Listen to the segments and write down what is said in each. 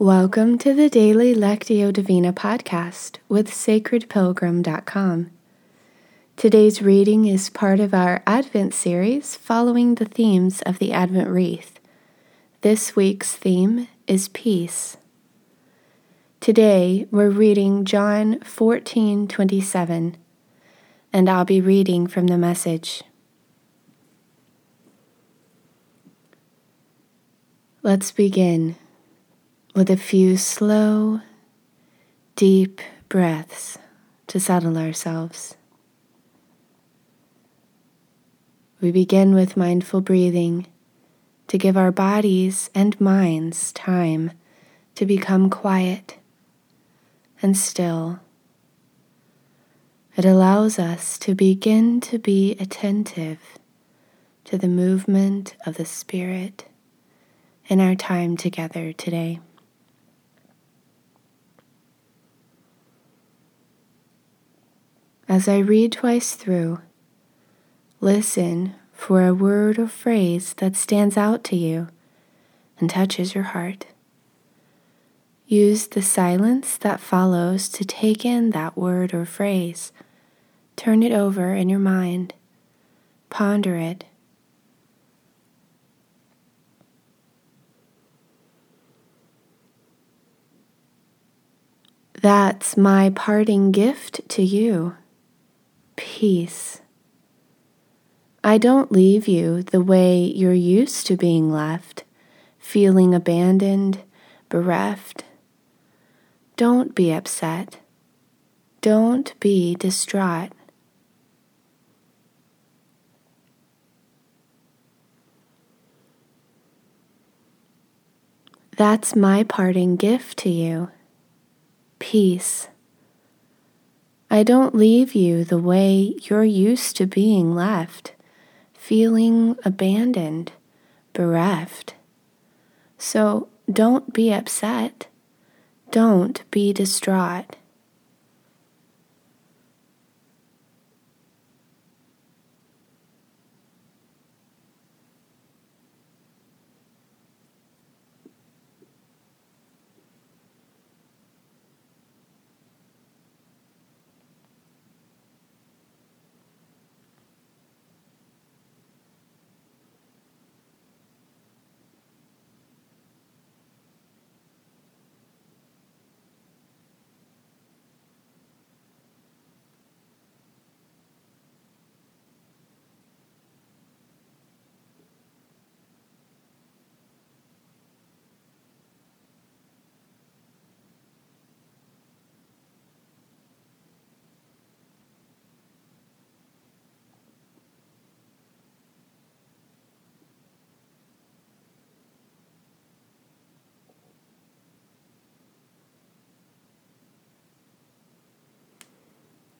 Welcome to the Daily Lectio Divina podcast with sacredpilgrim.com. Today's reading is part of our Advent series following the themes of the Advent wreath. This week's theme is peace. Today we're reading John 14:27 and I'll be reading from the message. Let's begin with a few slow, deep breaths to settle ourselves. We begin with mindful breathing to give our bodies and minds time to become quiet and still. It allows us to begin to be attentive to the movement of the Spirit in our time together today. As I read twice through, listen for a word or phrase that stands out to you and touches your heart. Use the silence that follows to take in that word or phrase. Turn it over in your mind. Ponder it. That's my parting gift to you peace. I don't leave you the way you're used to being left, feeling abandoned, bereft. Don't be upset. Don't be distraught. That's my parting gift to you peace. I don't leave you the way you're used to being left, feeling abandoned, bereft. So don't be upset. Don't be distraught.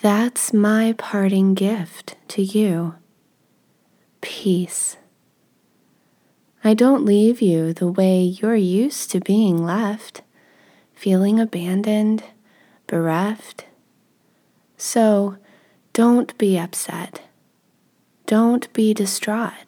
That's my parting gift to you peace. I don't leave you the way you're used to being left, feeling abandoned, bereft. So don't be upset. Don't be distraught.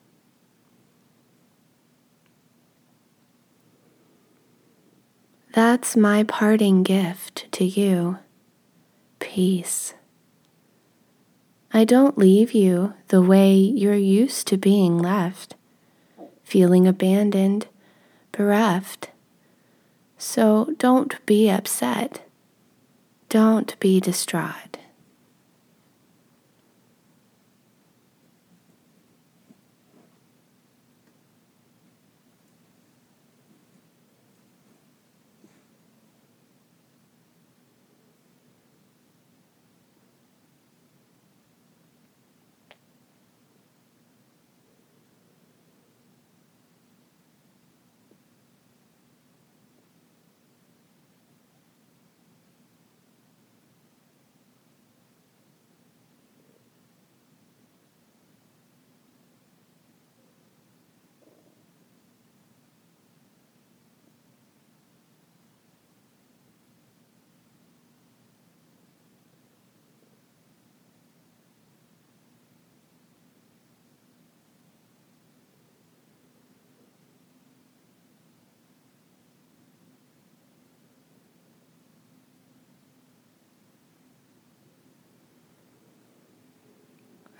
That's my parting gift to you peace. I don't leave you the way you're used to being left, feeling abandoned, bereft. So don't be upset. Don't be distraught.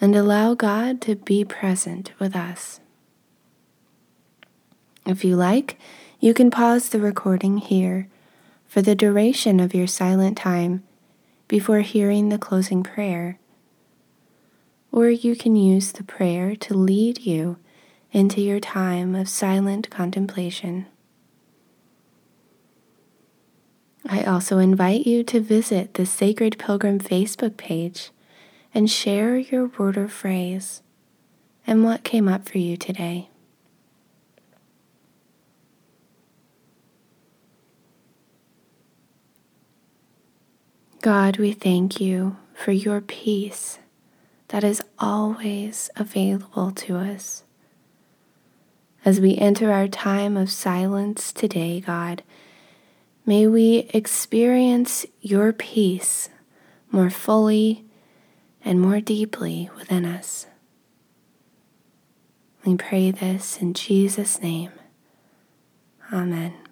and allow God to be present with us. If you like, you can pause the recording here for the duration of your silent time before hearing the closing prayer. Or you can use the prayer to lead you into your time of silent contemplation. I also invite you to visit the Sacred Pilgrim Facebook page and share your word or phrase and what came up for you today. God, we thank you for your peace that is always available to us. As we enter our time of silence today, God, may we experience your peace more fully and more deeply within us. We pray this in Jesus' name. Amen.